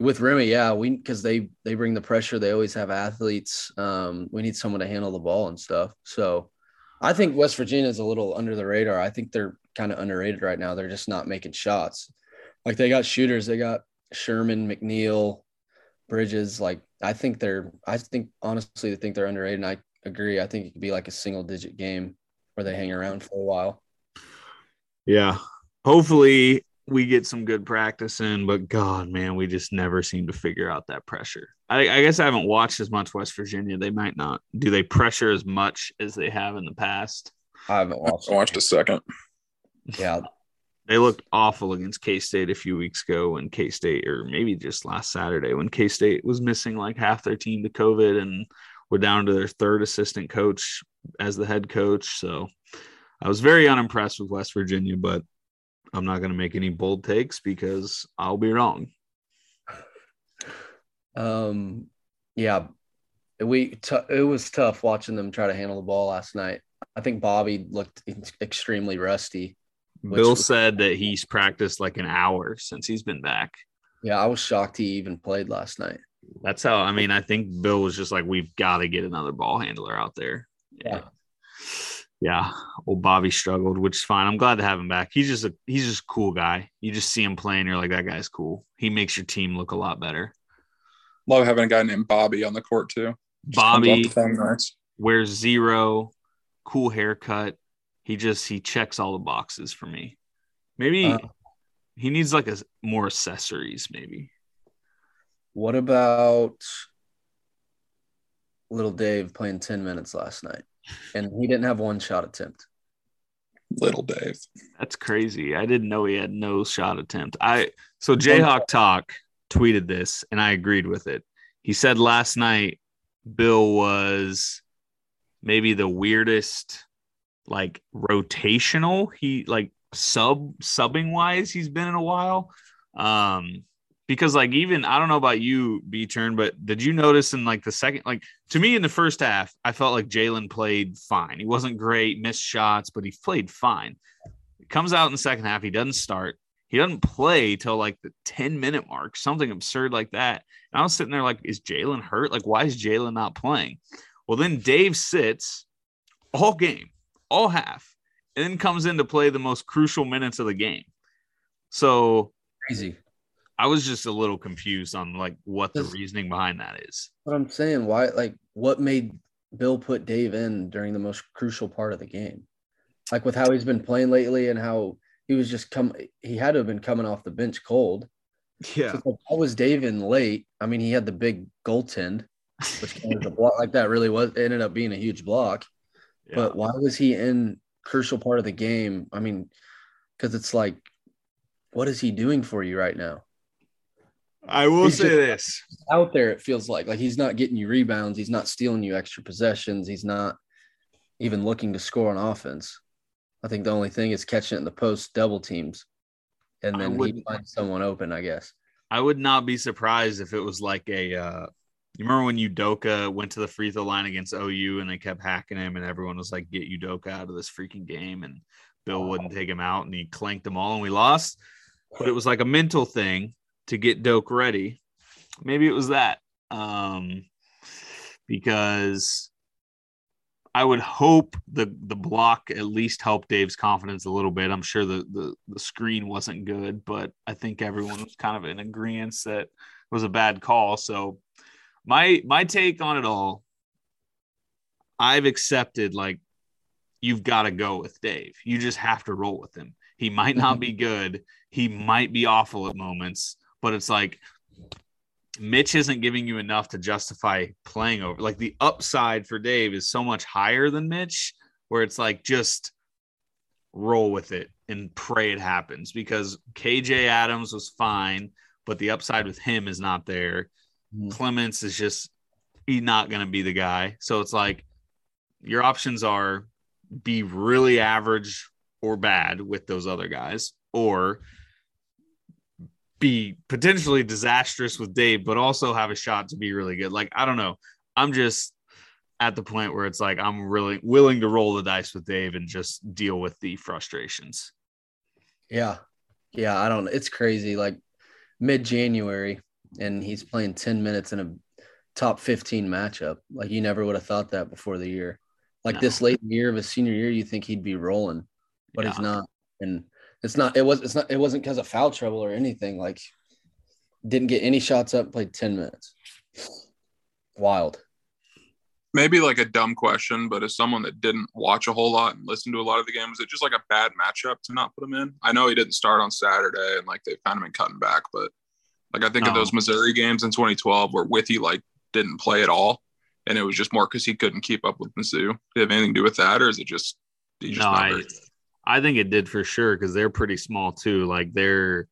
with Remy, yeah, we because they they bring the pressure. They always have athletes. Um, we need someone to handle the ball and stuff. So I think West Virginia is a little under the radar. I think they're kind of underrated right now. They're just not making shots. Like they got shooters. They got Sherman, McNeil, Bridges. Like I think they're. I think honestly, I think they're underrated. And I agree. I think it could be like a single digit game where they hang around for a while.
Yeah. Hopefully we get some good practice in, but God, man, we just never seem to figure out that pressure. I, I, guess I haven't watched as much West Virginia. They might not. Do they pressure as much as they have in the past?
I haven't watched.
I watched a second.
Yeah,
they looked awful against K State a few weeks ago when K State, or maybe just last Saturday when K State was missing like half their team to COVID and were down to their third assistant coach as the head coach. So I was very unimpressed with West Virginia, but I'm not going to make any bold takes because I'll be wrong.
Um, yeah, we t- it was tough watching them try to handle the ball last night. I think Bobby looked extremely rusty.
Bill was, said that he's practiced like an hour since he's been back.
Yeah, I was shocked he even played last night.
That's how I mean, I think Bill was just like, we've got to get another ball handler out there.
Yeah
yeah, old Bobby struggled, which is fine. I'm glad to have him back. He's just a he's just a cool guy. You just see him playing, you're like, that guy's cool. He makes your team look a lot better.
Love having a guy named Bobby on the court too.
Just Bobby wears zero, cool haircut. He just he checks all the boxes for me. Maybe uh, he needs like a more accessories, maybe.
What about little Dave playing 10 minutes last night? And he didn't have one shot attempt.
Little Dave.
That's crazy. I didn't know he had no shot attempt. I so Jayhawk Talk tweeted this and I agreed with it. He said last night Bill was maybe the weirdest like rotational he like sub subbing wise he's been in a while. Um because like even I don't know about you, B turn, but did you notice in like the second, like to me in the first half, I felt like Jalen played fine. He wasn't great, missed shots, but he played fine. Comes out in the second half, he doesn't start. He doesn't play till like the 10 minute mark, something absurd like that. And I was sitting there like, is Jalen hurt? Like, why is Jalen not playing? Well, then Dave sits all game, all half, and then comes in to play the most crucial minutes of the game. So
crazy
I was just a little confused on like what the reasoning behind that is.
What I'm saying, why like what made Bill put Dave in during the most crucial part of the game? Like with how he's been playing lately and how he was just come he had to have been coming off the bench cold.
Yeah. So
like, how was Dave in late? I mean, he had the big goaltend, which kind of a block like that really was ended up being a huge block. Yeah. But why was he in crucial part of the game? I mean, because it's like, what is he doing for you right now?
I will he's say this
out there, it feels like like he's not getting you rebounds, he's not stealing you extra possessions, he's not even looking to score on offense. I think the only thing is catching it in the post double teams, and then would, he finds someone open. I guess
I would not be surprised if it was like a. Uh, you remember when Udoka went to the free throw line against OU and they kept hacking him, and everyone was like, "Get Udoka out of this freaking game," and Bill wouldn't take him out, and he clanked them all, and we lost. But it was like a mental thing to get Doke ready. Maybe it was that. Um, because I would hope the the block at least helped Dave's confidence a little bit. I'm sure the the, the screen wasn't good, but I think everyone was kind of in agreement that it was a bad call. So my my take on it all, I've accepted like you've got to go with Dave. You just have to roll with him. He might not be good. He might be awful at moments, but it's like Mitch isn't giving you enough to justify playing over. Like the upside for Dave is so much higher than Mitch, where it's like just roll with it and pray it happens because KJ Adams was fine, but the upside with him is not there. Mm-hmm. Clemence is just he's not going to be the guy. So it's like your options are be really average or bad with those other guys or be potentially disastrous with Dave, but also have a shot to be really good. Like, I don't know. I'm just at the point where it's like I'm really willing to roll the dice with Dave and just deal with the frustrations.
Yeah. Yeah. I don't it's crazy. Like mid January, and he's playing 10 minutes in a top 15 matchup. Like you never would have thought that before the year. Like no. this late year of his senior year, you think he'd be rolling, but yeah. he's not. And it's not. It was. It's not. It wasn't because of foul trouble or anything. Like, didn't get any shots up. Played ten minutes. Wild.
Maybe like a dumb question, but as someone that didn't watch a whole lot and listen to a lot of the games, is it just like a bad matchup to not put him in? I know he didn't start on Saturday, and like they've kind of been cutting back, but like I think of those Missouri games in 2012 where Withey like didn't play at all, and it was just more because he couldn't keep up with Mizzou. Do it have anything to do with that, or is it just?
just no, I, I think it did for sure because they're pretty small too. Like they're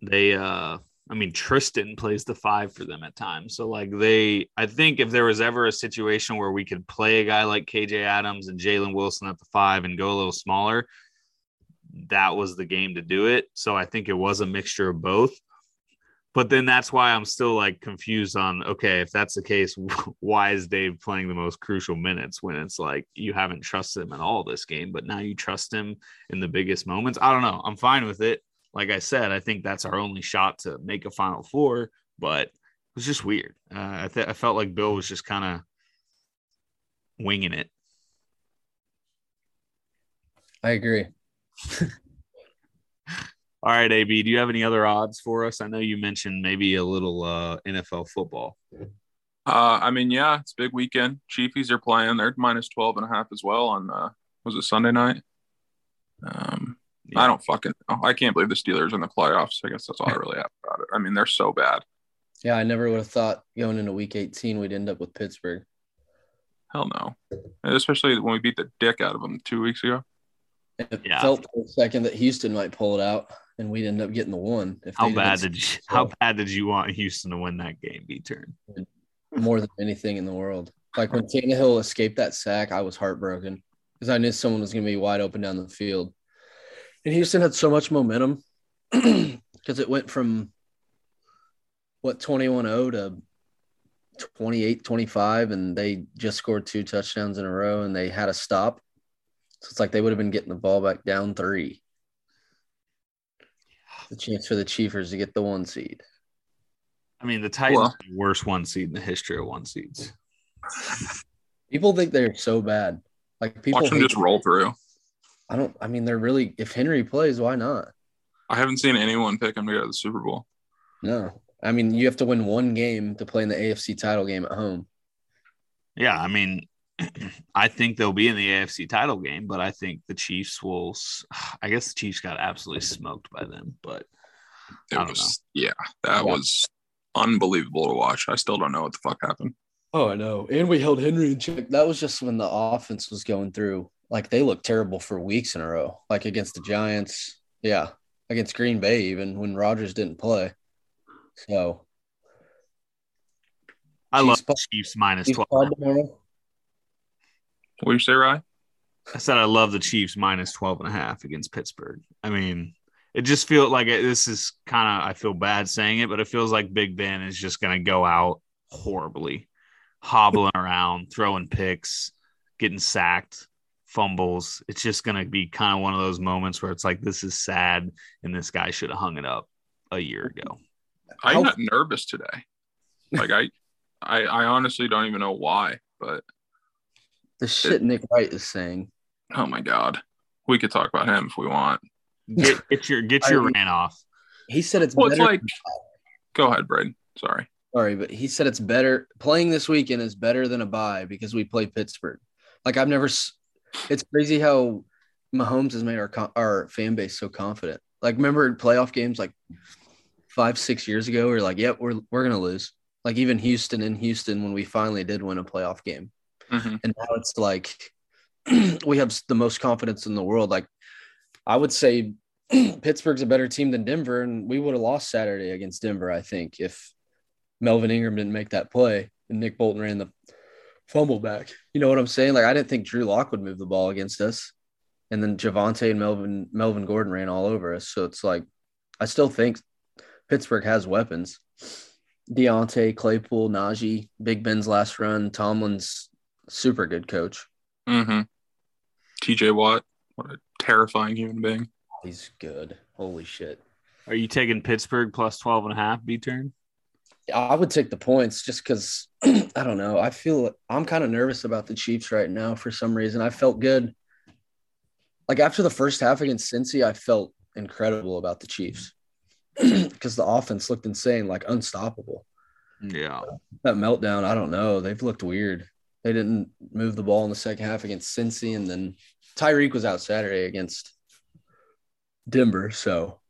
they uh I mean Tristan plays the five for them at times. So like they I think if there was ever a situation where we could play a guy like KJ Adams and Jalen Wilson at the five and go a little smaller, that was the game to do it. So I think it was a mixture of both but then that's why I'm still like confused on okay, if that's the case, why is Dave playing the most crucial minutes when it's like you haven't trusted him at all this game, but now you trust him in the biggest moments? I don't know. I'm fine with it. Like I said, I think that's our only shot to make a Final Four, but it was just weird. Uh, I, th- I felt like Bill was just kind of winging it.
I agree.
All right, AB, do you have any other odds for us? I know you mentioned maybe a little uh, NFL football.
Uh, I mean, yeah, it's big weekend. Chiefies are playing. They're minus 12 and a half as well on, uh, was it Sunday night? Um, yeah. I don't fucking know. I can't believe the Steelers in the playoffs. I guess that's all I really have about it. I mean, they're so bad.
Yeah, I never would have thought going into week 18 we'd end up with Pittsburgh.
Hell no. Especially when we beat the dick out of them two weeks ago.
It yeah. felt for a second that Houston might pull it out and we'd end up getting the one.
If how bad did you, how bad did you want Houston to win that game? Be turn
more than anything in the world. Like when Tannehill escaped that sack, I was heartbroken because I knew someone was going to be wide open down the field. And Houston had so much momentum because it went from what 21 0 to 28 25, and they just scored two touchdowns in a row and they had a stop. So it's like they would have been getting the ball back down three the chance for the Chiefers to get the one seed.
I mean, the Titans well, the worst one seed in the history of one seeds.
People think they're so bad. Like people
watch them just roll through.
I don't. I mean, they're really. If Henry plays, why not?
I haven't seen anyone pick him to go to the Super Bowl.
No, I mean you have to win one game to play in the AFC title game at home.
Yeah, I mean, I think they'll be in the AFC title game, but I think the Chiefs will. I guess the Chiefs got absolutely smoked by them, but
it was know. yeah, that yeah. was unbelievable to watch. I still don't know what the fuck happened.
Oh, I know. And we held Henry in check. That was just when the offense was going through. Like they looked terrible for weeks in a row. Like against the Giants, yeah, against Green Bay, even when Rodgers didn't play. So
I Chiefs love Chiefs minus Chiefs twelve.
What do you say, Ryan?
I said I love the Chiefs minus 12 and a half against Pittsburgh. I mean, it just feels like it, this is kind of, I feel bad saying it, but it feels like Big Ben is just going to go out horribly, hobbling around, throwing picks, getting sacked, fumbles. It's just going to be kind of one of those moments where it's like, this is sad, and this guy should have hung it up a year ago.
I'm not nervous today. Like, I, I, I honestly don't even know why, but
The shit Nick Wright is saying.
Oh my god, we could talk about him if we want.
Get, get your get your rant off.
He said it's
Well, it's
better.
like, go ahead, Braden. Sorry.
Sorry, but he said it's better. Playing this weekend is better than a bye because we play Pittsburgh. Like I've never. It's crazy how Mahomes has made our our fan base so confident. Like remember playoff games like five six years ago, we are like, yep, we're we're gonna lose. Like even Houston in Houston when we finally did win a playoff game,
Mhm.
and now it's like we have the most confidence in the world. Like I would say Pittsburgh's a better team than Denver, and we would have lost Saturday against Denver. I think if Melvin Ingram didn't make that play and Nick Bolton ran the fumble back. You know what I'm saying? Like I didn't think Drew Lock would move the ball against us, and then Javonte and Melvin Melvin Gordon ran all over us. So it's like I still think Pittsburgh has weapons. Diontae, Claypool, Najee, Big Ben's last run, Tomlin's super good coach.
Mm-hmm. TJ Watt, what a terrifying human being.
He's good. Holy shit.
Are you taking Pittsburgh plus 12 and a half B turn?
I would take the points just because I don't know. I feel I'm kind of nervous about the Chiefs right now for some reason. I felt good. Like after the first half against Cincy, I felt incredible about the Chiefs because the offense looked insane, like unstoppable.
Yeah.
That meltdown, I don't know. They've looked weird. They didn't move the ball in the second half against Cincy, and then Tyreek was out Saturday against Denver, so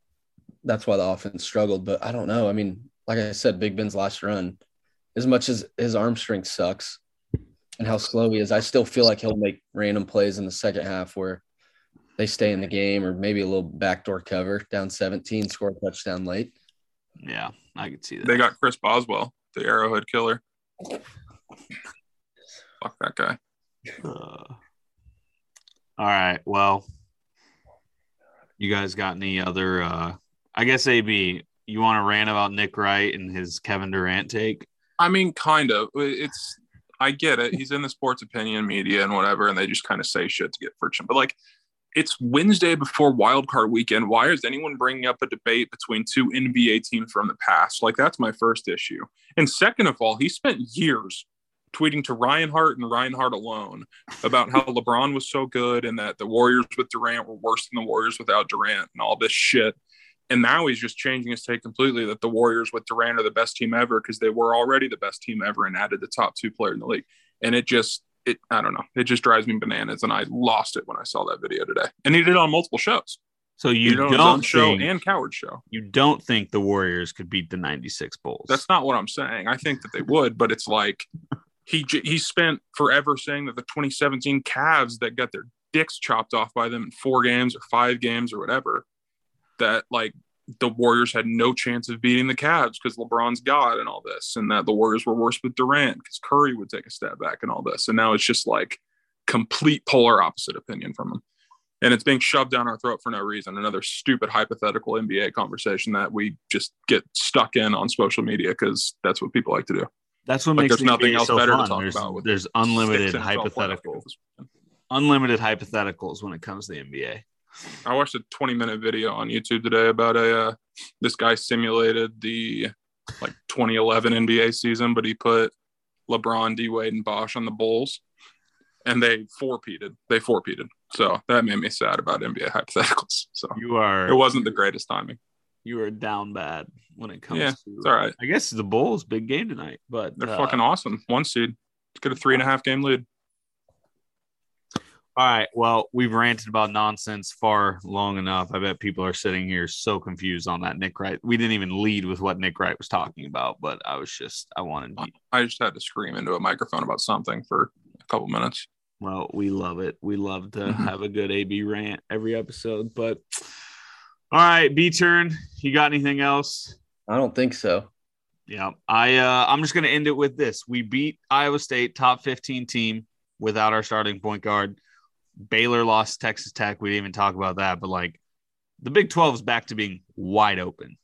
that's why the offense struggled. But I don't know. I mean, like I said, Big Ben's last run, as much as his arm strength sucks and how slow he is, I still feel like he'll make random plays in the second half where they stay in the game or maybe a little backdoor cover down 17, score a touchdown late.
Yeah. I could see that.
They got Chris Boswell, the Arrowhead killer. Fuck that guy.
Uh, all right. Well, you guys got any other? uh I guess AB, you want to rant about Nick Wright and his Kevin Durant take?
I mean, kind of. It's I get it. He's in the sports opinion media and whatever, and they just kind of say shit to get friction. But like, it's Wednesday before Wild Card Weekend. Why is anyone bringing up a debate between two NBA teams from the past? Like, that's my first issue. And second of all, he spent years tweeting to Ryan Hart and Ryan Hart alone about how LeBron was so good and that the Warriors with Durant were worse than the Warriors without Durant and all this shit. And now he's just changing his take completely that the Warriors with Durant are the best team ever because they were already the best team ever and added the top two player in the league. And it just, it, I don't know, it just drives me bananas. And I lost it when I saw that video today. And he did it on multiple shows.
So you
did it on
don't
show
think,
and Cowherd show.
you don't think the Warriors could beat the '96 Bulls?
That's not what I'm saying. I think that they would, but it's like he he spent forever saying that the 2017 Cavs that got their dicks chopped off by them in four games or five games or whatever, that like the Warriors had no chance of beating the Cavs because LeBron's God and all this, and that the Warriors were worse with Durant because Curry would take a step back and all this, and now it's just like complete polar opposite opinion from him. And it's being shoved down our throat for no reason. Another stupid hypothetical NBA conversation that we just get stuck in on social media because that's what people like to do.
That's what
Like
makes
there's nothing else
so
better to talk
there's,
about with
there's unlimited
Six NFL playoff
hypotheticals, unlimited hypotheticals when it comes to the NBA.
I watched a 20 minute video on YouTube today about a uh, this guy simulated the like 2011 NBA season, but he put LeBron, D Wade, and Bosh on the Bulls, and they four-peated. They four-peated. So that made me sad about NBA hypotheticals. So
You are
it wasn't the greatest timing.
You are down bad when it comes
Yeah,
to.
It's all right.
I guess the Bulls big game tonight, but
They're
uh,
fucking awesome. One seed. Let's get a three and a half game lead.
All right. Well, we've ranted about nonsense far long enough. I bet people are sitting here so confused on that Nick Wright. We didn't even lead with what Nick Wright was talking about, but I was just I wanted. To,
I just had to scream into a microphone about something for a couple minutes.
well, we love it. We love to have a good AB rant every episode. But all right, B turn. You got anything else?
I don't think so.
Yeah, I uh, I'm just gonna end it with this. We beat Iowa State, top 15 team, without our starting point guard. Baylor lost Texas Tech. We didn't even talk about that, but like the Big 12 is back to being wide open.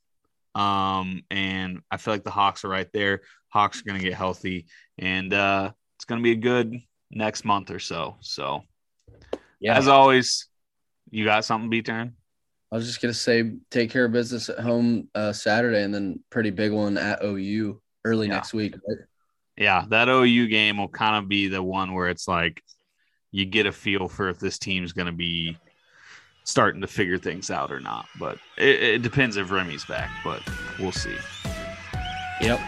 Um, and I feel like the Hawks are right there. Hawks are gonna get healthy, and uh, it's gonna be a good next month or so. So
Yeah.
as always, you got something, B turn?
I was just gonna say, take care of business at home uh, Saturday, and then pretty big one at OU early
Yeah.
next week. Right?
Yeah, that OU game will kind of be the one where it's like you get a feel for if this team's going to be starting to figure things out or not. But it, it depends if Remy's back, but we'll see.
Yep.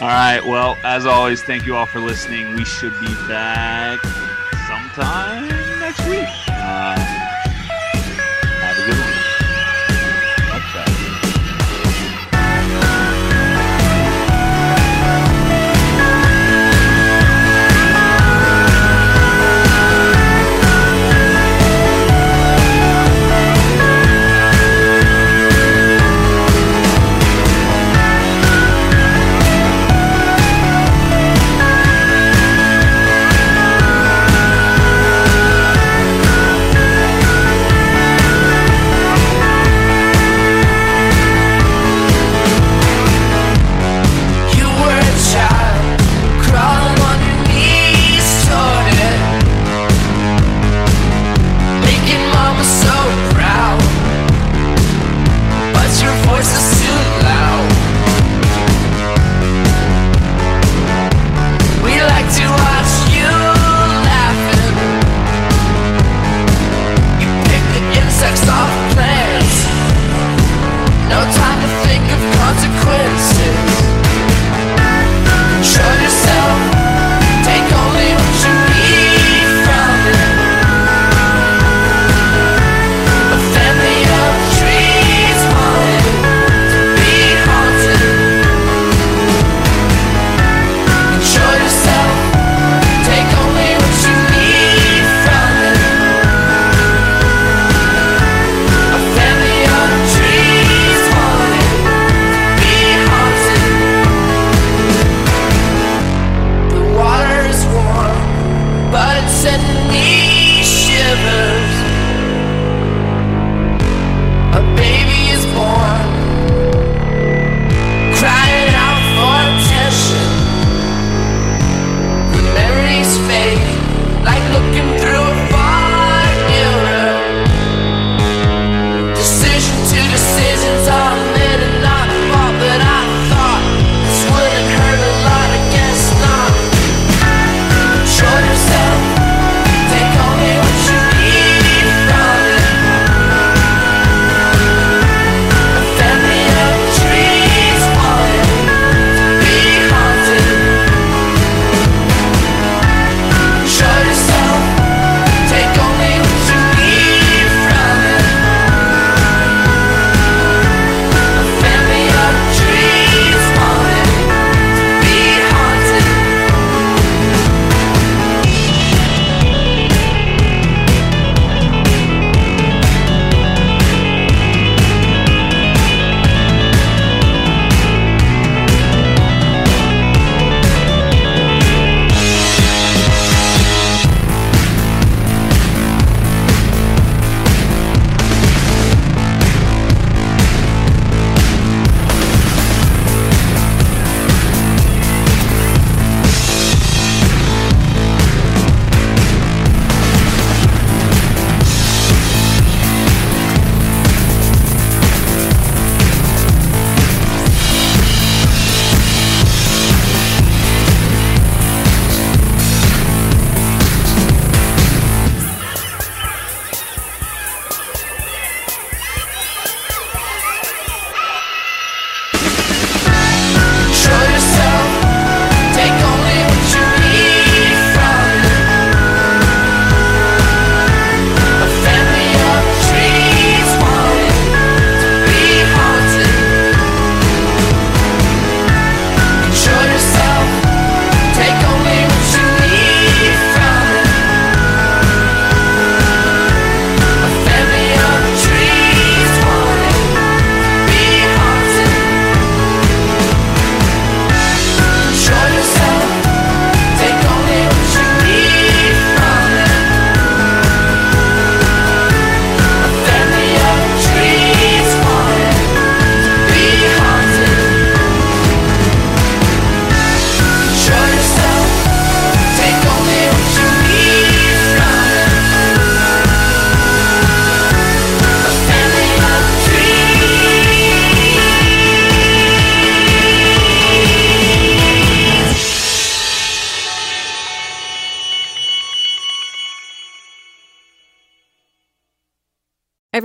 All right. Well, as always, thank you all for listening. We should be back sometime next week. Uh,